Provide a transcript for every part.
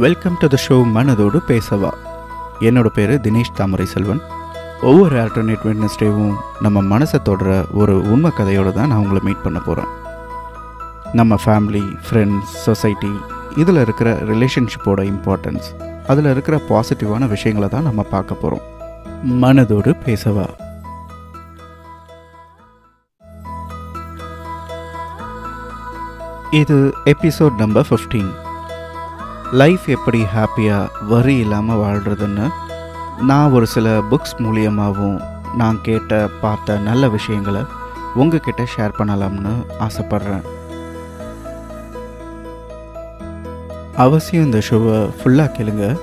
Welcome to the show மனதோடு பேசவா. என்னோட பேர் தினேஷ் தாமரை செல்வன் ஒவ்வொரு ஆல்டர்னேட் வெட்னஸ்டேவும் நம்ம மனசை தொடர ஒரு உண்மை கதையோடு தான் நான் உங்களை மீட் பண்ண போகிறேன் நம்ம ஃபேமிலி ஃப்ரெண்ட்ஸ் சொசைட்டி இதில் இருக்கிற ரிலேஷன்ஷிப்போட இம்பார்ட்டன்ஸ் அதில் இருக்கிற பாசிட்டிவான விஷயங்களை தான் நம்ம பார்க்க போகிறோம் மனதோடு பேசவா. இது எபிசோட் நம்பர் ஃபிஃப்டீன் லைஃப் எப்படி ஹாப்பியாக வரி இல்லாமல் வாழ்கிறதுன்னு நான் ஒரு சில புக்ஸ் மூலியமாகவும் நான் கேட்ட பார்த்த நல்ல விஷயங்களை உங்ககிட்ட ஷேர் பண்ணலாம்னு ஆசைப்பட்றேன். அவசியம் இந்த ஷோவை ஃபுல்லாக கேளுங்க.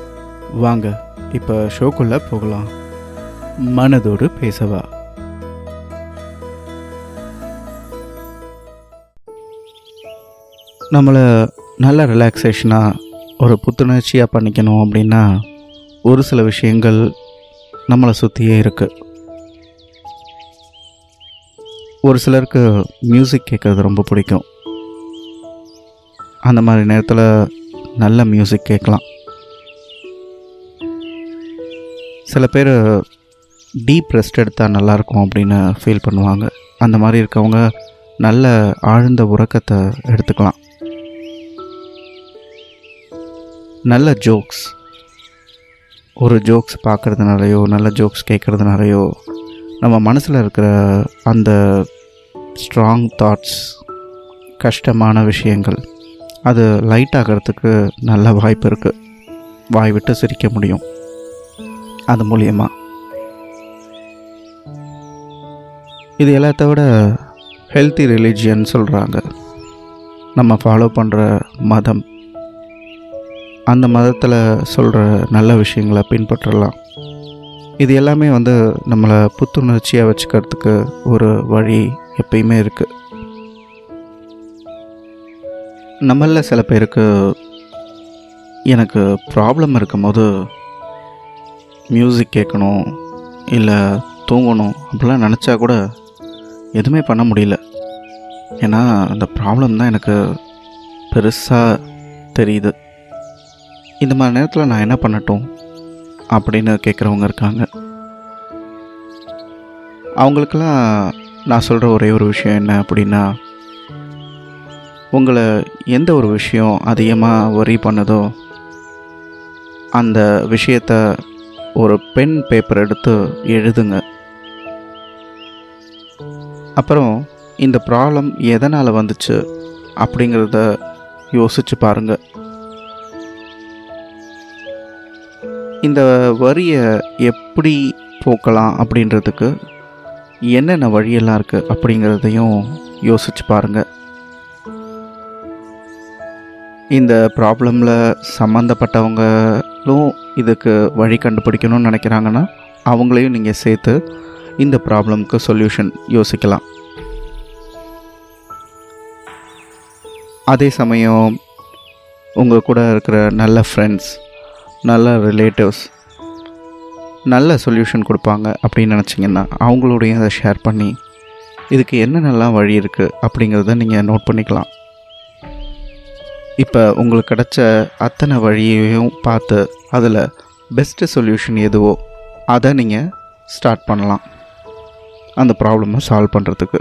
வாங்க இப்போ ஷோக்குள்ளே போகலாம். மனதோடு பேசவா? நம்மளை நல்ல ரிலாக்ஸேஷனாக ஒரு புத்துணர்ச்சியாக பண்ணிக்கணும் அப்படின்னா ஒரு சில விஷயங்கள் நம்மளை சுற்றியே இருக்குது ஒரு சிலருக்கு மியூசிக் கேட்குறது ரொம்ப பிடிக்கும். அந்த மாதிரி நேரத்தில் நல்ல மியூசிக் கேட்கலாம். சில பேர் டீப் ரெஸ்ட் எடுத்தால் நல்லாயிருக்கும் அப்படின்னு ஃபீல் பண்ணுவாங்க. அந்த மாதிரி இருக்கவங்க நல்ல ஆழ்ந்த உறக்கத்தை எடுத்துக்கலாம். நல்ல ஜோக்ஸ் ஒரு ஜோக்ஸ் பார்க்குறதுனாலையோ நல்ல ஜோக்ஸ் கேட்குறதுனாலையோ நம்ம மனசில் இருக்கிற அந்த ஸ்ட்ராங் தாட்ஸ் கஷ்டமான விஷயங்கள் அது லைட் ஆகிறதுக்கு நல்ல வாய்ப்பு இருக்குது வாய் விட்டு சிரிக்க முடியும். அது மூலியமாக இது எல்லாத்த விட ஹெல்த்தி ரிலீஜியன் சொல்கிறாங்க நம்ம ஃபாலோ பண்ணுற மதம் அந்த மதத்தில் சொல்கிற நல்ல விஷயங்களை பின்பற்றலாம். இது எல்லாமே வந்து நம்மளை புத்துணர்ச்சியாக வச்சுக்கிறதுக்கு ஒரு வழி எப்பயுமே இருக்குது நம்மளில் சில பேருக்கு எனக்கு ப்ராப்ளம் இருக்கும்போது மியூசிக் கேட்கணும் இல்லை தூங்கணும் அப்படிலாம் நினச்சா கூட எதுவுமே பண்ண முடியல. ஏன்னா அந்த ப்ராப்ளம் தான் எனக்கு பெருசாக தெரியுது. இந்த மாதிரி நேரத்தில் நான் என்ன பண்ணட்டும் அப்படின்னு கேட்குறவங்க இருக்காங்க. அவங்களுக்கெல்லாம் நான் சொல்கிற ஒரே ஒரு விஷயம் என்ன அப்படின்னா உங்களை எந்த ஒரு விஷயம் அதிகமாக ஒரி பண்ணுதோ அந்த விஷயத்த ஒரு பென் பேப்பர் எடுத்து எழுதுங்க. அப்புறம் இந்த ப்ராப்ளம் எதனால் வந்துச்சு அப்படிங்கிறத யோசிச்சு பாருங்கள் இந்த வரியை எப்படி போக்கலாம் அப்படின்றதுக்கு என்னென்ன வழியெல்லாம் இருக்குது அப்படிங்கிறதையும் யோசிச்சு பாருங்கள் இந்த ப்ராப்ளமில் சம்மந்தப்பட்டவங்களும் இதுக்கு வழி கண்டுபிடிக்கணும்னு நினைக்கிறாங்கன்னா அவங்களையும் நீங்கள் சேர்த்து இந்த ப்ராப்ளம்க்கு சொல்யூஷன் யோசிக்கலாம். அதே சமயம் உங்கள் கூட இருக்கிற நல்ல ஃப்ரெண்ட்ஸ் நல்ல ரிலேட்டிவ்ஸ் நல்ல சொல்யூஷன் கொடுப்பாங்க அப்படின்னு நினச்சிங்கன்னா அவங்களோடையும் அதை ஷேர் பண்ணி இதுக்கு என்னென்னலாம் வழி இருக்குது அப்படிங்கிறத நீங்கள் நோட் பண்ணிக்கலாம். இப்போ உங்களுக்கு கிடைச்ச அத்தனை வழியையும் பார்த்து அதில் பெஸ்ட்டு சொல்யூஷன் எதுவோ அதை நீங்கள் ஸ்டார்ட் பண்ணலாம். அந்த ப்ராப்ளமை சால்வ் பண்ணுறதுக்கு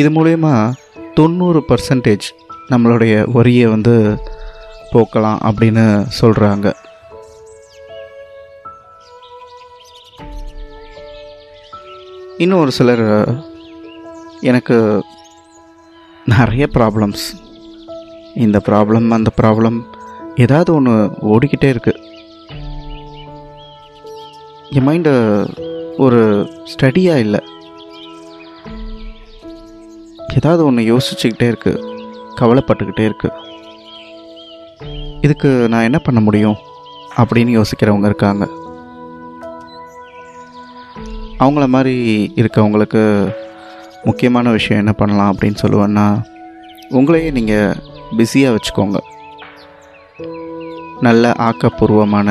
இது மூலயமா தொண்ணூறு பர்சன்டேஜ் நம்மளுடைய வரியை வந்து போக்கலாம் அப்படின்னு சொல்கிறாங்க இன்னும் ஒரு சிலர் எனக்கு நிறைய ப்ராப்ளம்ஸ் இந்த ப்ராப்ளம் அந்த ப்ராப்ளம் ஏதாவது ஒன்று ஓடிக்கிட்டே இருக்குது என் மைண்டு ஒரு ஸ்டடியாக இல்லை. ஏதாவது ஒன்று யோசிச்சுக்கிட்டே இருக்குது கவலைப்பட்டுக்கிட்டே இருக்குது இதுக்கு நான் என்ன பண்ண முடியும் அப்படின்னு யோசிக்கிறவங்க இருக்காங்க. அவங்கள மாதிரி இருக்கவங்களுக்கு முக்கியமான விஷயம் என்ன பண்ணலாம் அப்படின்னு சொல்லுவேன்னா உங்களையே நீங்கள் பிஸியாக வச்சுக்கோங்க. நல்ல ஆக்கப்பூர்வமான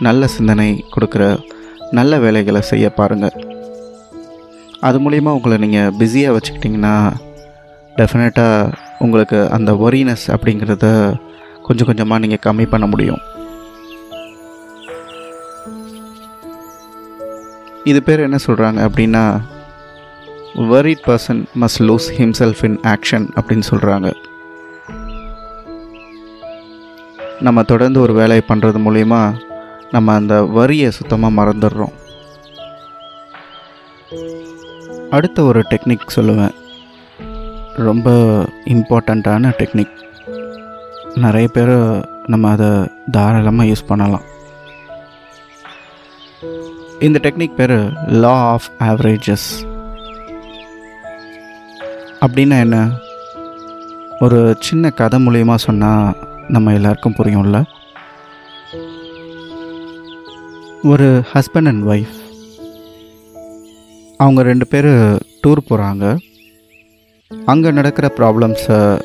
நல்ல சிந்தனை கொடுக்குற நல்ல வேலைகளை செய்ய பாருங்கள் அது மூலிமா உங்களை நீங்கள் பிஸியாக வச்சுக்கிட்டிங்கன்னா டெஃபினட்டாக உங்களுக்கு அந்த ஒரினஸ் அப்படிங்கிறத கொஞ்சம் கொஞ்சமாக நீங்கள் கம்மி பண்ண முடியும். இது பேர் என்ன சொல்கிறாங்க அப்படின்னா worried person must lose himself in action அப்படின்னு சொல்கிறாங்க நம்ம தொடர்ந்து ஒரு வேலையை பண்ணுறது மூலயமா நம்ம அந்த வரியை சுத்தமாக மறந்துடுறோம். அடுத்த ஒரு டெக்னிக் சொல்லுவேன். ரொம்ப இம்பார்ட்டண்ட்டான டெக்னிக் நிறைய பேர் நம்ம அதை தாராளமாக யூஸ் பண்ணலாம். இந்த டெக்னிக் பேர் லா ஆஃப் ஆவரேஜஸ் அப்படின்னா என்ன? ஒரு சின்ன கதை மூலியமாக சொன்னால் நம்ம எல்லாருக்கும் புரியும்ல? ஒரு ஹஸ்பண்ட் அண்ட் ஒய்ஃப் அவங்க ரெண்டு பேர் டூர் போகிறாங்க அங்கே நடக்கிற ப்ராப்ளம்ஸை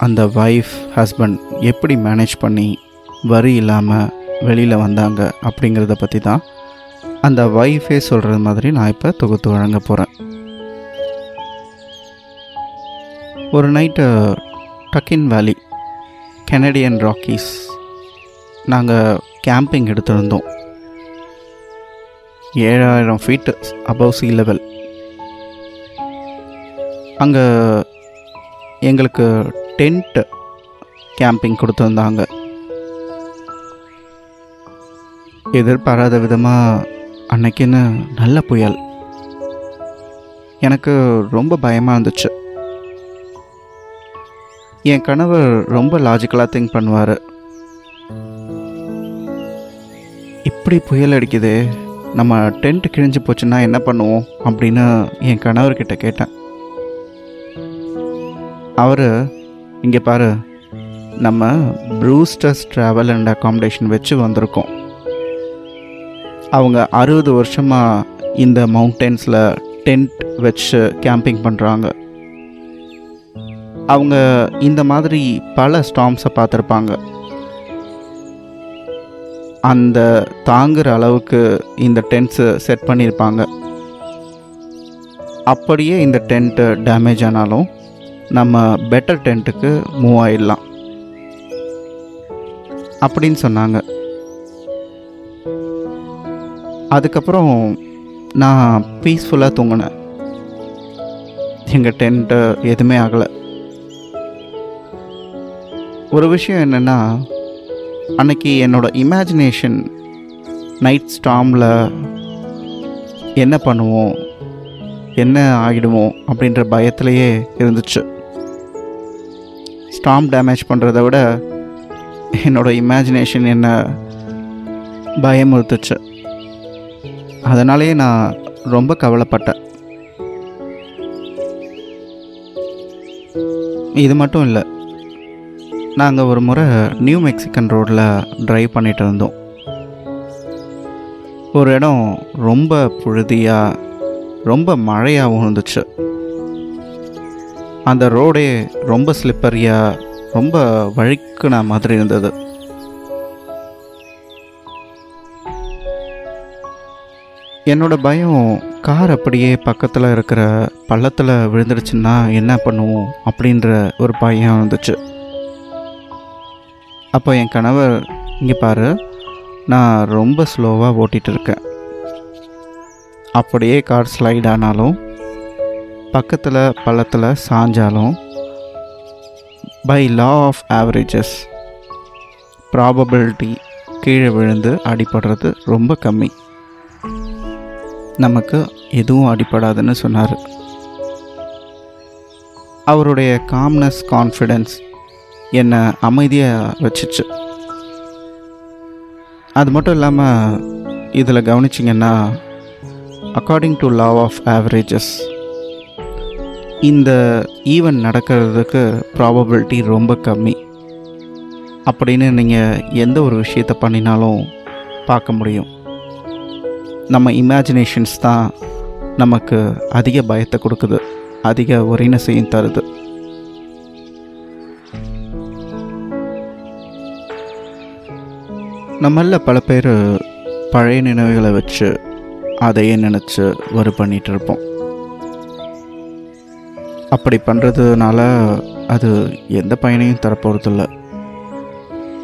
அந்த ஒய்ஃப் ஹஸ்பண்ட் எப்படி மேனேஜ் பண்ணி வரி இல்லாமல் வெளியில் வந்தாங்க அப்படிங்கிறத பற்றி தான் அந்த ஒய்ஃபே சொல்கிறது மாதிரி நான் இப்போ தொகுத்து வழங்க போகிறேன் ஒரு night Tonquin Valley Canadian Rockies நாங்கள் கேம்பிங் எடுத்திருந்தோம். ஏழாயிரம் ஃபீட்டு அபவ் சி லெவல் அங்கே எங்களுக்கு டென்ட் கேம்பிங் கொடுத்துருந்தாங்க. எதிர்பாராத விதமாக அன்னைக்குன்னு நல்ல புயல். எனக்கு ரொம்ப பயமாக இருந்துச்சு. என் கணவர் ரொம்ப லாஜிக்கலாக திங்க் பண்ணுவார். இப்படி புயல் அடிக்குதே நம்ம டென்ட் கிழிஞ்சு போச்சுன்னா என்ன பண்ணுவோம் அப்படின்னு என் கணவர்கிட்ட கேட்டேன். அவர் இங்கே பாரு நம்ம ப்ரூஸ்டர்ஸ் ட்ராவல் அண்ட் அக்காமடேஷன் வச்சு வந்திருக்கோம். அவங்க அறுபது வருஷமாக இந்த மவுண்டன்ஸில் டென்ட் வச்சு கேம்பிங் பண்ணுறாங்க அவங்க இந்த மாதிரி பல ஸ்டாம்ஸை பார்த்துருப்பாங்க. அந்த தாங்குற அளவுக்கு இந்த டென்ட்ஸு செட் பண்ணியிருப்பாங்க. அப்படியே இந்த டென்ட்டு டேமேஜ் ஆனாலும் நம்ம பெட்டர் டென்ட்டுக்கு மூவ் ஆயிடலாம். அப்படின்னு சொன்னாங்க. அதுக்கப்புறம் நான் பீஸ்ஃபுல்லாக தூங்கினேன். எங்கள் டென்ட்டு எதுவுமே ஆகலை. ஒரு விஷயம் என்னென்னா அன்னைக்கு என்னோடய இமேஜினேஷன் நைட் ஸ்டாமில் என்ன பண்ணுவோம் என்ன ஆகிடுவோம் அப்படின்ற பயத்திலேயே இருந்துச்சு. ஸ்டாம்ப் டேமேஜ் பண்ணுறத விட என்னோடய இமேஜினேஷன் என்ன பயமுறுத்துச்சு. அதனாலேயே நான் ரொம்ப கவலைப்பட்டேன். இது மட்டும் இல்லை நாங்கள் ஒரு முறை நியூ மெக்சிகன் ரோட்டில் ட்ரைவ் பண்ணிட்டு இருந்தோம். ஒரு இடம் ரொம்ப புழுதியாக ரொம்ப மழையாகவும் இருந்துச்சு. அந்த ரோடே ரொம்ப ஸ்லிப்பரியாக ரொம்ப வழுக்குன மாதிரி இருந்தது. என்னோட பயம் கார் அப்படியே பக்கத்தில் இருக்கிற பள்ளத்தில் விழுந்துடுச்சுன்னா என்ன பண்ணுவோம் அப்படின்ற ஒரு பயம் இருந்துச்சு அப்போ என் கணவர் இங்கே பாரு நான் ரொம்ப ஸ்லோவாக ஓட்டிகிட்டு இருக்கேன். அப்படியே கார் ஸ்லைட் ஆனாலும் பக்கத்தில் பள்ளத்தில் சாஞ்சாலும் by law of averages probability கீழே விழுந்து அடிபடுறது ரொம்ப கம்மி. நமக்கு எதுவும் அடிபடாதுன்னு சொன்னார். அவருடைய காம்னஸ் கான்ஃபிடென்ஸ் என்னை அமைதியாக வச்சுச்சு. அது மட்டும் இல்லாமல் இதில் கவனிச்சிங்கன்னா according to law of averages இந்த ஈவெண்ட் நடக்கிறதுக்கு ப்ராபபிலிட்டி ரொம்ப கம்மி. அப்படின்னு நீங்கள் எந்த ஒரு விஷயத்தை பண்ணினாலும் பார்க்க முடியும். நம்ம இமேஜினேஷன்ஸ் தான் நமக்கு அதிக பயத்தை கொடுக்குது. அதிக ஒரினசையும் தருது. நம்மள பல பேர் பழைய நினைவுகளை வச்சு அதையே நினச்சி வரு பண்ணிகிட்டு இருப்போம். அப்படி பண்ணுறதுனால அது எந்த பயனையும் தரப்போகிறதில்ல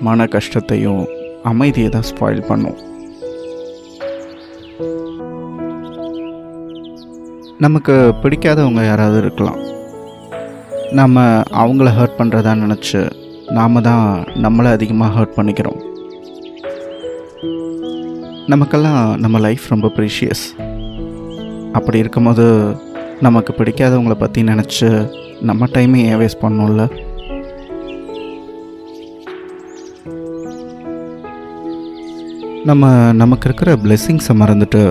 மன கஷ்டத்தையும் அமைதியை தான் ஸ்பாயில் பண்ணும். நமக்கு பிடிக்காதவங்க யாராவது இருக்கலாம். நம்ம அவங்கள ஹர்ட் பண்ணுறதா நினச்சி நாம் தான் நம்மளை அதிகமாக ஹர்ட் பண்ணிக்கிறோம். நமக்கெல்லாம் நம்ம லைஃப் ரொம்ப ப்ரீஷியஸ் அப்படி இருக்கும்போது நமக்கு பிடிக்காதவங்கள பற்றி நினச்சி நம்ம டைமே ஏன் வேஸ்ட் பண்ணோம்ல நம்ம நமக்கு இருக்கிற பிளெஸ்ஸிங்ஸை மறந்துட்டு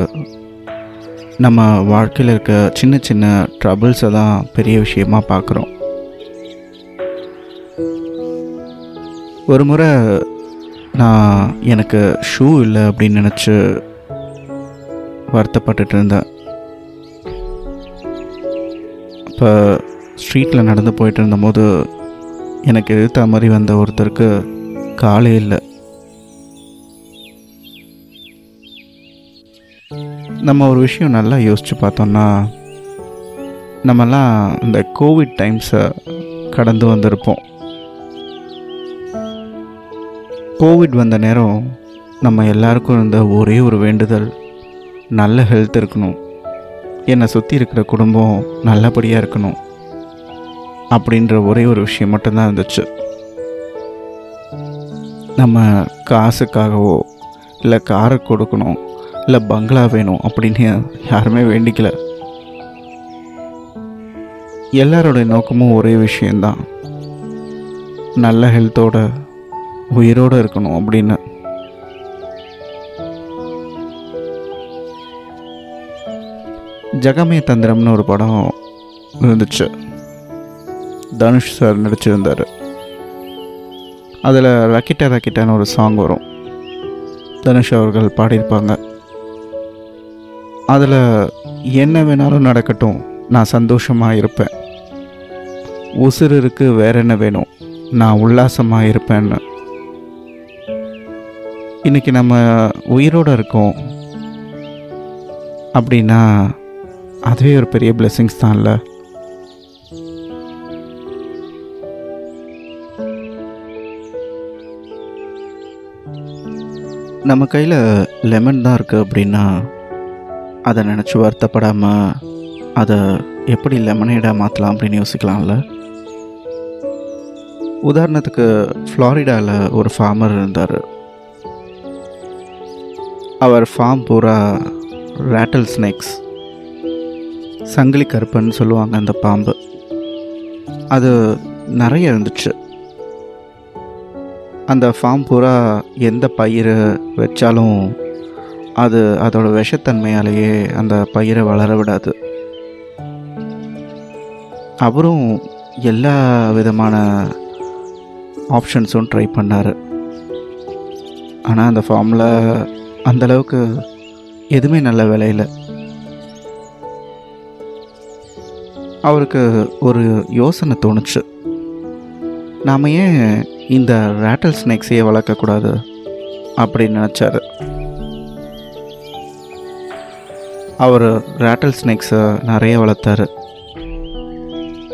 நம்ம வாழ்க்கையில் இருக்க சின்ன சின்ன ட்ரபிள்ஸை தான் பெரிய விஷயமா பார்க்குறோம். ஒரு முறை நான் எனக்கு ஷூ இல்லை அப்படின்னு நினச்சி வருத்தப்பட்டுட்டு இருந்தேன். இப்போ ஸ்ட்ரீட்டில் நடந்து போயிட்டு இருந்தபோது எனக்கு எதிர்த்த மாதிரி வந்த ஒருத்தருக்கு காலே இல்லை. நம்ம ஒரு விஷயம் நல்லா யோசித்து பார்த்தோம்னா நம்மலாம் இந்த கோவிட் டைம்ஸை கடந்து வந்திருப்போம். கோவிட் வந்த நேரம் நம்ம எல்லாருக்கும் இருந்த ஒரே ஒரு வேண்டுதல் நல்ல ஹெல்த் இருக்கணும். என்னை சுற்றி இருக்கிற குடும்பம் நல்லபடியாக இருக்கணும் அப்படின்ற ஒரே ஒரு விஷயம் மட்டும்தான் இருந்துச்சு. நம்ம காசுக்காகவோ இல்லை காரை கொடுக்கணும் இல்லை பங்களா வேணும் அப்படின்னு யாருமே வேண்டிக்கல. எல்லாரோடைய நோக்கமும் ஒரே விஷயந்தான் நல்ல ஹெல்த்தோட உயிரோடு இருக்கணும் அப்படின்னு. ஜகமே தந்திரம்னு ஒரு படம் இருந்துச்சு. தனுஷ் சார் நடிச்சிருந்தார். அதில் ரக்கிட்ட ரக்கிட்டான்னு ஒரு சாங் வரும். தனுஷ் அவர்கள் பாடியிருப்பாங்க. அதில் என்ன வேணாலும் நடக்கட்டும் நான் சந்தோஷமாக இருப்பேன். உசுறு வேற என்ன வேணும்? நான் உல்லாசமாக இருப்பேன்னு. இன்னைக்கு நம்ம உயிரோடு இருக்கோம். அப்படின்னா அதுவே ஒரு பெரிய பிளெஸ்ஸிங்ஸ் தான்ல நம்ம கையில் லெமன் தான் இருக்குது அப்படின்னா அதை நினச்சி வருத்தப்படாமல் அதை எப்படி லெமனேடாக மாற்றலாம் அப்படின்னு யோசிக்கலாம்ல? உதாரணத்துக்கு ஃப்ளாரிடாவில் ஒரு ஃபார்மர் இருந்தார். அவர் ஃபார்ம் பூரா ரேட்டல் ஸ்னேக்ஸ் சங்கிலி கருப்பன்னு சொல்லுவாங்க அந்த பாம்பு. அது நிறைய இருந்துச்சு. அந்த ஃபார்ம் பூரா எந்த பயிர் வச்சாலும் அது அதோட விஷத்தன்மையாலேயே அந்த பயிரை வளர விடாது. அவரும் எல்லா விதமான ஆப்ஷன்ஸும் ட்ரை பண்ணார். ஆனால் அந்த ஃபார்மில் அந்தளவுக்கு எதுவுமே நல்ல விலையில் அவருக்கு ஒரு யோசனை தோணுச்சு. நாம் ஏன் இந்த ரேட்டல் ஸ்னேக்ஸையே வளர்க்கக்கூடாது அப்படின்னு நினச்சாரு. அவர் ரேட்டல் ஸ்னேக்ஸை நிறைய வளர்த்தாரு.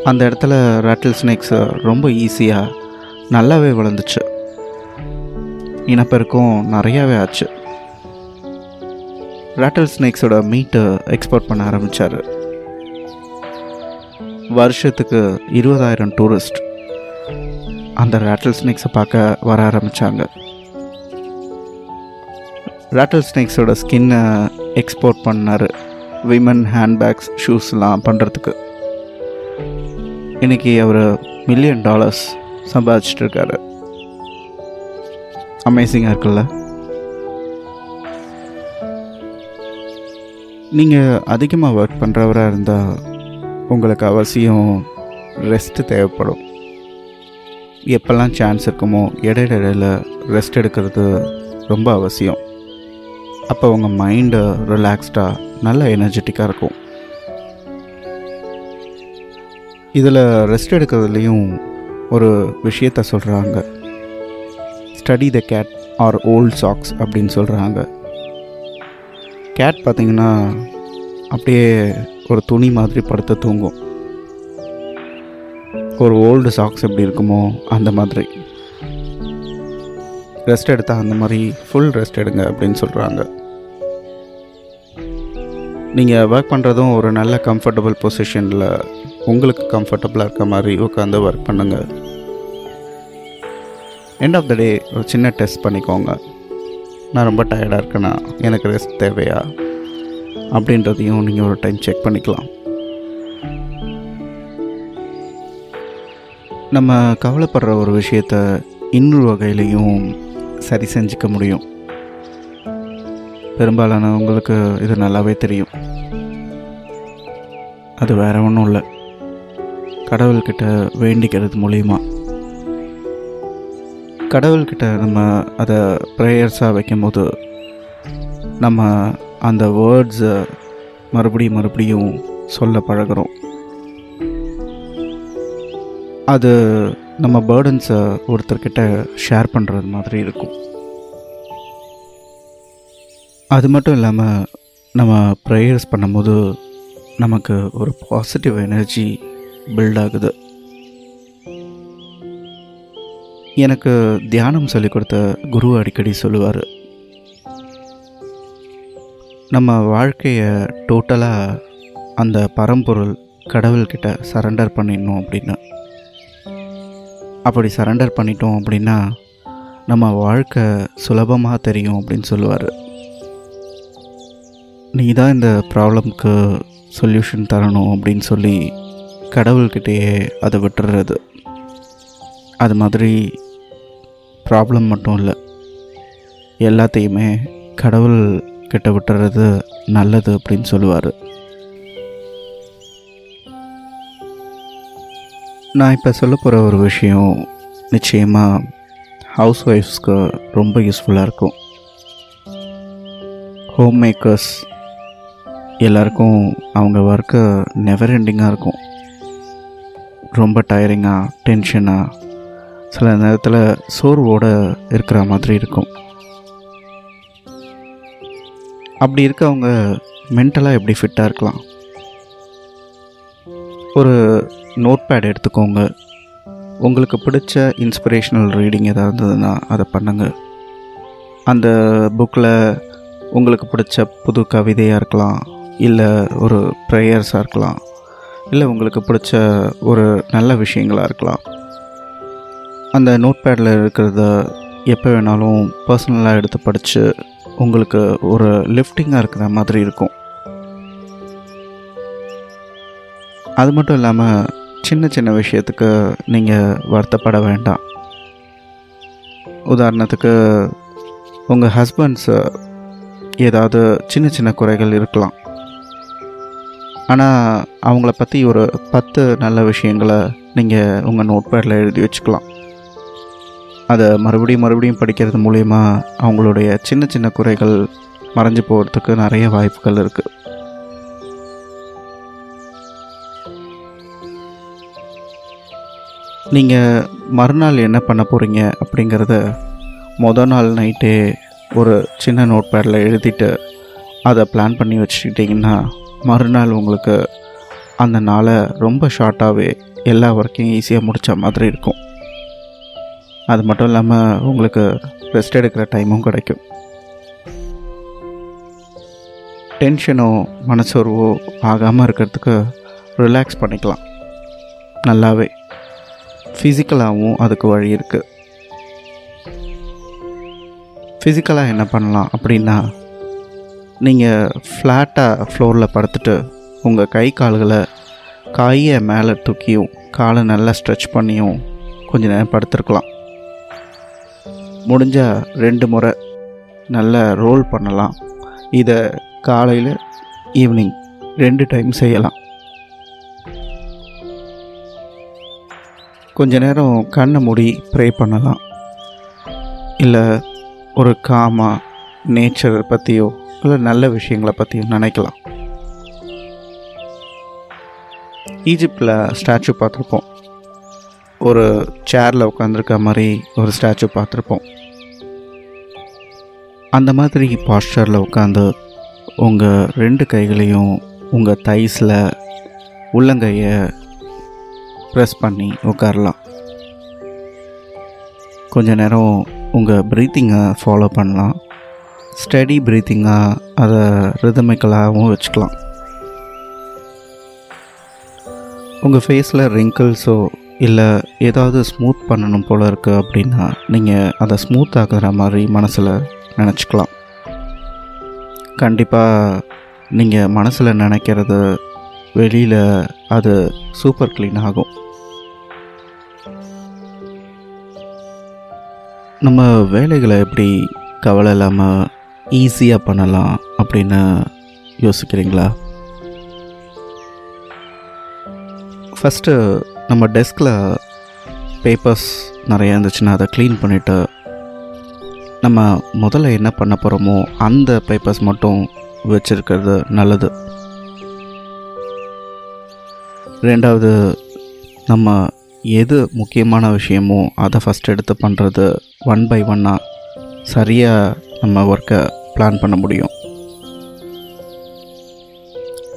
அந்த இடத்துல ரேட்டல் ஸ்னேக்ஸு ரொம்ப ஈஸியாக நல்லாவே வளர்ந்துச்சு. இனப்பெருக்கும் நிறையாவே ஆச்சு. ரேட்டல் ஸ்னேக்ஸோட மீட்டை எக்ஸ்போர்ட் பண்ண ஆரம்பித்தார் வருஷத்துக்கு இருபதாயிரம் டூரிஸ்ட் அந்த ரேட்டல் ஸ்னேக்ஸை பார்க்க வர ஆரம்பித்தாங்க ரேட்டல் ஸ்னேக்ஸோட ஸ்கின்னை எக்ஸ்போர்ட் பண்ணார். விமன் ஹேண்ட்பேக்ஸ் ஷூஸ்லாம் பண்ணுறதுக்கு இன்றைக்கி அவர் மில்லியன் டாலர்ஸ் சம்பாதிச்சிட்டு இருக்காரு. அமேசிங்காக இருக்குல்ல? நீங்கள் அதிகமாக ஒர்க் பண்ணுறவராக இருந்தால் உங்களுக்கு அவசியம் ரெஸ்ட்டு தேவைப்படும். எப்போல்லாம் சான்ஸ் இருக்குமோ இடையிடையில் ரெஸ்ட் எடுக்கிறது ரொம்ப அவசியம். அப்போ உங்கள் மைண்டு ரிலாக்ஸ்டாக நல்ல எனர்ஜெட்டிக்காக இருக்கும். இதில் ரெஸ்ட் எடுக்கிறதுலையும் ஒரு விஷயத்த சொல்கிறாங்க study the cat or old socks அப்படின்னு சொல்கிறாங்க கேட் பார்த்திங்கன்னா அப்படியே ஒரு துணி மாதிரி படுத்து தூங்கும். ஒரு ஓல்டு சாக்ஸ் எப்படி இருக்குமோ அந்த மாதிரி. ரெஸ்ட் எடுத்தால் அந்த மாதிரி ஃபுல் ரெஸ்ட் எடுங்க அப்படின்னு சொல்கிறாங்க நீங்கள் ஒர்க் பண்ணுறதும் ஒரு நல்ல கம்ஃபர்டபுள் பொசிஷனில் உங்களுக்கு கம்ஃபர்டபுளாக இருக்க மாதிரி உட்காந்து ஒர்க் பண்ணுங்கள் எண்ட் ஆஃப் த டே ஒரு சின்ன டெஸ்ட் பண்ணிக்கோங்க. நான் ரொம்ப டயர்டாக இருக்கேன்னா எனக்கு ரெஸ்ட் தேவையா? அப்படின்றதையும் நீங்கள் ஒரு டைம் செக் பண்ணிக்கலாம். நம்ம கவலைப்படுற ஒரு விஷயத்த இன்னொரு வகையிலையும் சரி செஞ்சுக்க முடியும். பெரும்பாலானவங்களுக்கு இது நல்லாவே தெரியும். அது வேற ஒன்றும் இல்லை. கடவுள்கிட்ட வேண்டிக்கிறது மூலியமா. கடவுள்கிட்ட நம்ம அதை ப்ரேயர்ஸாக வைக்கும்போது நம்ம அந்த வேர்ட்ஸை மறுபடியும் மறுபடியும் சொல்ல பழகுறோம். அது நம்ம பேர்டன்ஸை ஒருத்தர்கிட்ட ஷேர் பண்ணுறது மாதிரி இருக்கும். அது மட்டும் இல்லாமல் நம்ம ப்ரேயர்ஸ் பண்ணும்போது நமக்கு ஒரு பாசிட்டிவ் எனர்ஜி பில்ட் ஆகுது. எனக்கு தியானம் சொல்லிக் கொடுத்த குரு அடிக்கடி சொல்லுவார். நம்ம வாழ்க்கையை டோட்டலாக அந்த பரம்பொருள் கடவுள்கிட்ட சரண்டர் பண்ணிடணும் அப்படின்னு. அப்படி சரண்டர் பண்ணிட்டோம் அப்படின்னா நம்ம வாழ்க்கை சுலபமாக தெரியும் அப்படின்னு சொல்லுவார். நீ தான் இந்த ப்ராப்ளம்க்கு சொல்யூஷன் தரணும் அப்படின்னு சொல்லி கடவுள்கிட்டேயே அதை விட்டுறது. அது மாதிரி ப்ராப்ளம் மட்டும் இல்லை. எல்லாத்தையுமே கடவுள் கிட்ட விட்டுறது நல்லது அப்படின்னு சொல்லுவார். நான் இப்போ சொல்ல போகிற ஒரு விஷயம் நிச்சயமாக ஹவுஸ் ஒய்ஃப்ஸ்க்கு ரொம்ப யூஸ்ஃபுல்லாக இருக்கும். ஹோம் மேக்கர்ஸ் எல்லாருக்கும் அவங்க ஒர்க்கு நெவர் எண்டிங்காக இருக்கும். ரொம்ப டயரிங்காக டென்ஷனாக சில நேரத்தில் சோர்வோடு இருக்கிற மாதிரி இருக்கும். அப்படி இருக்கவங்க மென்டலாக எப்படி ஃபிட்டாக இருக்கலாம்? ஒரு நோட் பேட் எடுத்துக்கோங்க. உங்களுக்கு பிடிச்ச இன்ஸ்பிரேஷனல் ரீடிங் எதாவது இருந்ததுன்னா அதை பண்ணுங்கள் அந்த புக்கில் உங்களுக்கு பிடிச்ச புது கவிதையாக இருக்கலாம் இல்லை ஒரு ப்ரேயர்ஸாக இருக்கலாம் இல்லை உங்களுக்கு பிடிச்ச ஒரு நல்ல விஷயங்களாக இருக்கலாம். அந்த நோட் பேடில் இருக்கிறத எப்போ வேணாலும் பர்சனலாக எடுத்து படித்து உங்களுக்கு ஒரு லிஃப்டிங்காக இருக்கிற மாதிரி இருக்கும். அது மட்டும் இல்லாமல் சின்ன சின்ன விஷயத்துக்கு நீங்கள் வருத்தப்பட வேண்டாம். உதாரணத்துக்கு உங்கள் ஹஸ்பண்ட்ஸு ஏதாவது சின்ன சின்ன குறைகள் இருக்கலாம். ஆனால் அவங்கள பற்றி ஒரு பத்து நல்ல விஷயங்களை நீங்கள் உங்கள் நோட்பேடில் எழுதி வச்சுக்கலாம். அதை மறுபடியும் மறுபடியும் படிக்கிறது மூலயமா அவங்களுடைய சின்ன சின்ன குறைகள் மறைஞ்சு போகிறதுக்கு நிறைய வாய்ப்புகள் இருக்குது நீங்கள் மறுநாள் என்ன பண்ண போகிறீங்க அப்படிங்கிறத மொதல் நாள் நைட்டே ஒரு சின்ன நோட் பேடில் எழுதிட்டு அதை பிளான் பண்ணி வச்சுக்கிட்டிங்கன்னா மறுநாள் உங்களுக்கு அந்த நாளை ரொம்ப ஷார்ட்டாகவே எல்லா ஒர்க்கையும் ஈஸியாக முடித்த மாதிரி இருக்கும். அது மட்டும் இல்லாமல் உங்களுக்கு ரெஸ்ட் எடுக்கிற டைமும் கிடைக்கும். டென்ஷனோ மனசோர்வோ ஆகாமல் இருக்கிறதுக்கு ரிலாக்ஸ் பண்ணிக்கலாம். நல்லாவே. ஃபிசிக்கலாகவும் அதுக்கு வழி இருக்குது ஃபிசிக்கலாக என்ன பண்ணலாம் அப்படின்னா நீங்கள் ஃப்ளாட்டாக ஃப்ளோரில் படுத்துட்டு உங்கள் கை கால்களை காயை மேலே தூக்கியும் காலை நல்லா ஸ்ட்ரெச் பண்ணியும் கொஞ்ச நேரம் படுத்துருக்கலாம். முடிஞ்சால் ரெண்டு முறை நல்லா ரோல் பண்ணலாம். இதை காலையில் ஈவினிங் ரெண்டு டைம் செய்யலாம். கொஞ்ச நேரம் கண்ணை மூடி ப்ரே பண்ணலாம். இல்லை ஒரு காமா நேச்சர் பற்றியோ இல்லை நல்ல விஷயங்களை பற்றியோ நினைக்கலாம். ஈஜிப்டில் ஸ்டாச்சு பார்த்துருப்போம். ஒரு சேரில் உட்காந்துருக்க மாதிரி ஒரு ஸ்டாச்சு பார்த்துருப்போம். அந்த மாதிரி பாஸ்டரில் உட்காந்து உங்கள் ரெண்டு கைகளையும் உங்கள் தைஸில் உள்ளங்கையை ப்ரெஸ் பண்ணி உட்காரலாம். கொஞ்ச நேரம் உங்கள் ப்ரீத்திங்கை ஃபாலோ பண்ணலாம். ஸ்டடி ப்ரீத்திங்காக அதை ரிதமிக்கலாகவும் வச்சுக்கலாம். உங்கள் ஃபேஸில் ரிங்கிள்ஸோ இல்லை ஏதாவது ஸ்மூத் பண்ணணும் போல் இருக்குது அப்படின்னா நீங்கள் அதை ஸ்மூத் ஆகுற மாதிரி மனசில் நினச்சிக்கலாம். கண்டிப்பாக நீங்கள் மனசில் நினைக்கிறது வெளியில் அது சூப்பர் க்ளீன் ஆகும். நம்ம வேலைகளை எப்படி கவலை இல்லாமல் ஈஸியாக பண்ணலாம் அப்படின்னு யோசிக்கிறீங்களா? ஃபஸ்ட்டு நம்ம டெஸ்கில் பேப்பர்ஸ் நிறையா இருந்துச்சுன்னா அதை க்ளீன் பண்ணிவிட்டு நம்ம முதல்ல என்ன பண்ண போகிறோமோ அந்த பேப்பர்ஸ் மட்டும் வச்சுருக்கிறது நல்லது. ரெண்டாவது நம்ம எது முக்கியமான விஷயமோ அதை ஃபஸ்ட் எடுத்து பண்ணுறது ஒன் பை ஒன்னாக சரியாக நம்ம ஒர்க்கை பிளான் பண்ண முடியும்.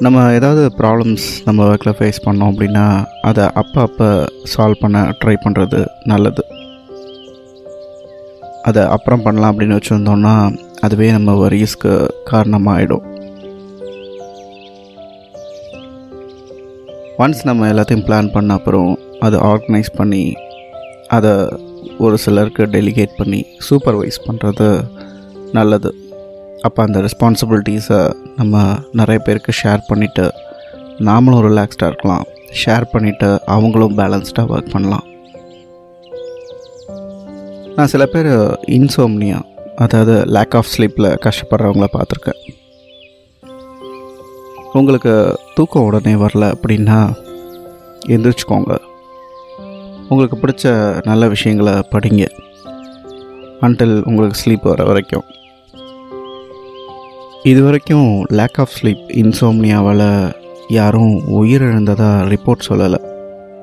நம்ம ஏதாவது ப்ராப்ளம்ஸ் நம்ம ஒர்க்கில் ஃபேஸ் பண்ணோம் அப்படின்னா அதை அப்போ அப்போ சால்வ் பண்ண ட்ரை பண்ணுறது நல்லது. அதை அப்புறம் பண்ணலாம் அப்படின்னு வச்சுருந்தோம்னா அதுவே நம்ம வரிஸ்க்கு காரணமாகிடும் ஒன்ஸ் நம்ம எல்லாத்தையும் பிளான் பண்ண அப்புறம் அதை ஆர்கனைஸ் பண்ணி அதை ஒரு சிலருக்கு டெலிகேட் பண்ணி சூப்பர்வைஸ் பண்ணுறது நல்லது. அப்போ அந்த ரெஸ்பான்சிபிலிட்டிஸை நம்ம நிறைய பேருக்கு ஷேர் பண்ணிவிட்டு நாமளும் ரிலாக்ஸ்டாக இருக்கலாம். ஷேர் பண்ணிவிட்டு அவங்களும் பேலன்ஸ்டாக ஒர்க் பண்ணலாம். நான் சில பேர் இன்சோம்னியா அதாவது லேக் ஆஃப் ஸ்லீப்பில் கஷ்டப்படுறவங்கள பார்த்துருக்கேன். உங்களுக்கு தூக்கம் உடனே வரல அப்படின்னா எந்திரிச்சுக்கோங்க. உங்களுக்கு பிடிச்ச நல்ல விஷயங்களை படிங்க. அன்டில் உங்களுக்கு ஸ்லீப் வர வரைக்கும். இது வரைக்கும் லேக் ஆஃப் ஸ்லீப் இன்சோம்னியாவால் யாரும் உயிரிழந்ததாக ரிப்போர்ட் சொல்லலை.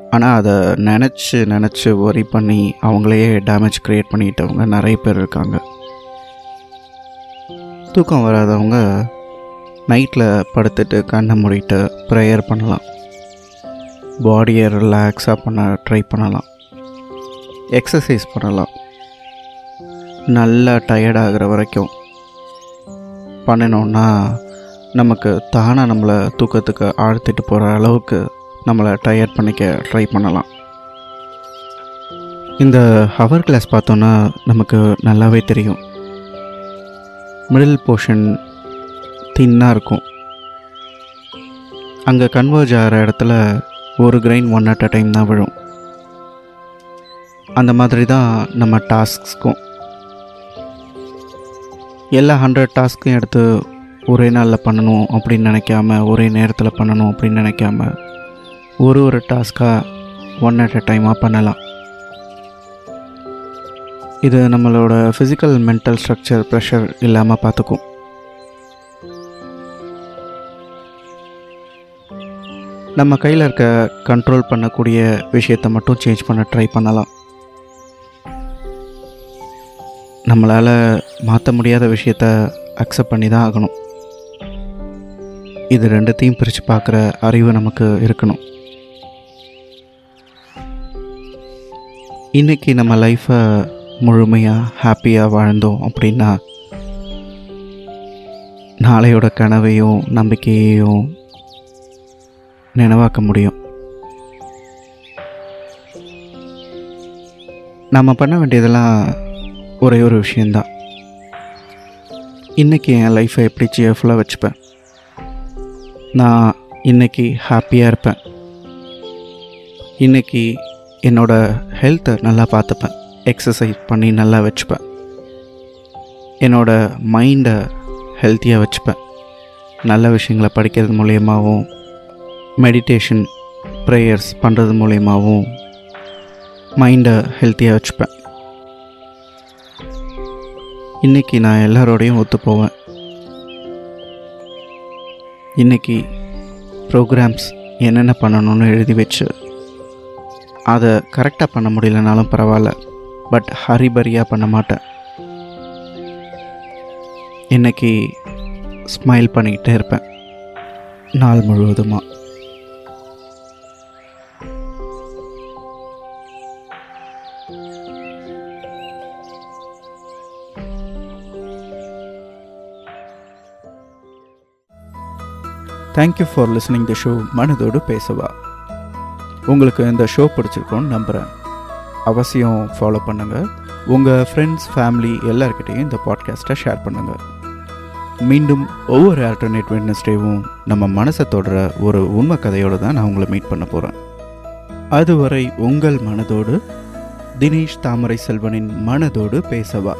ஆனால் அதை நினச்சி நினச்சி ஒரி பண்ணி அவங்களையே டேமேஜ் க்ரியேட் பண்ணிக்கிட்டவங்க நிறைய பேர் இருக்காங்க. தூக்கம் வராதவங்க நைட்டில் படுத்துட்டு கண்ணை மூடிட்டு ப்ரேயர் பண்ணலாம். பாடியை ரிலாக்ஸாக பண்ண ட்ரை பண்ணலாம். எக்ஸசைஸ் பண்ணலாம். நல்லா டயர்ட் ஆகிற வரைக்கும் பண்ணினோன்னா நமக்கு தானாக நம்மளை தூக்கத்துக்கு ஆழ்த்திட்டு போகிற அளவுக்கு நம்மளை டயர்ட் பண்ணிக்க ட்ரை பண்ணலாம். இந்த ஹவர் கிளாஸ் பார்த்தோன்னா நமக்கு நல்லாவே தெரியும். மிடில் போர்ஷன் தின்னாக இருக்கும். அங்கே கன்வர்ஜ் ஆகிற இடத்துல ஒரு grain one at a time தான் விழும். அந்த மாதிரி தான் நம்ம டாஸ்க்ஸ்க்கும் எல்லா ஹண்ட்ரட் டாஸ்க்கும் எடுத்து ஒரே நாளில் பண்ணணும் அப்படின்னு நினைக்காம ஒரே நேரத்தில் பண்ணணும் அப்படின்னு நினைக்காம ஒரு ஒரு டாஸ்க்காக ஒன் அட் அ டைமாக பண்ணலாம். இது நம்மளோட ஃபிசிக்கல் மென்டல் ஸ்ட்ரக்சர் ப்ரெஷர் இல்லாமல் பார்த்துக்கும் நம்ம கையில் இருக்க கண்ட்ரோல் பண்ணக்கூடிய விஷயத்தை மட்டும் சேஞ்ச் பண்ண ட்ரை பண்ணலாம். நம்மளால் மாற்ற முடியாத விஷயத்த அக்செப்ட் பண்ணி தான் ஆகணும். இது ரெண்டுத்தையும் பிரித்து பார்க்குற அறிவு நமக்கு இருக்கணும். இன்றைக்கி நம்ம லைஃப்பை முழுமையாக ஹாப்பியாக வாழ்ந்தோம் அப்படின்னா நாளையோட கனவையும் நம்பிக்கையையும் நினைவாக்க முடியும். நம்ம பண்ண வேண்டியதெல்லாம் ஒரே ஒரு விஷயந்தான் இன்றைக்கி என் லைஃப்பை எப்படி சேர்ஃபுல்லாக வச்சுப்பேன்? நான் இன்றைக்கி ஹாப்பியாக இருப்பேன். இன்றைக்கி என்னோடய ஹெல்த்தை நல்லா பார்த்துப்பேன். எக்ஸசைஸ் பண்ணி நல்லா வச்சுப்பேன். என்னோடய மைண்டை ஹெல்த்தியாக வச்சுப்பேன். நல்ல விஷயங்களை படிக்கிறது மூலியமாகவும் மெடிடேஷன் ப்ரேயர்ஸ் பண்ணுறது மூலியமாகவும் மைண்டை ஹெல்த்தியாக வச்சுப்பேன். இன்றைக்கி நான் எல்லாரோடையும் ஒத்து போவேன் இன்றைக்கி ப்ரோக்ராம்ஸ் என்னென்ன பண்ணணும்னு எழுதி வச்சு அதை கரெக்டாக பண்ண முடியலனாலும் பரவாயில்ல பட் ஹரிபரியாக பண்ண மாட்டேன். இன்றைக்கி ஸ்மைல் பண்ணிக்கிட்டே இருப்பேன். நாள் முழுவதுமாக thank you for listening the show மனதோடு பேசவா. உங்களுக்கு இந்த ஷோ பிடிச்சிருக்கோன்னு நம்புகிறேன் அவசியம் ஃபாலோ பண்ணுங்கள் உங்கள் ஃப்ரெண்ட்ஸ் ஃபேமிலி எல்லாருக்கிட்டேயும் இந்த பாட்காஸ்ட்டை ஷேர் பண்ணுங்கள் மீண்டும் ஒவ்வொரு ஆல்டர்னேட் வெட்னஸ்டேவும் நம்ம மனசை தொடர ஒரு உண்மை கதையோடு தான் நான் உங்களை மீட் பண்ண போகிறேன் அதுவரை உங்கள் மனதோடு தினேஷ் தாமரை செல்வனின் மனதோடு பேசவா.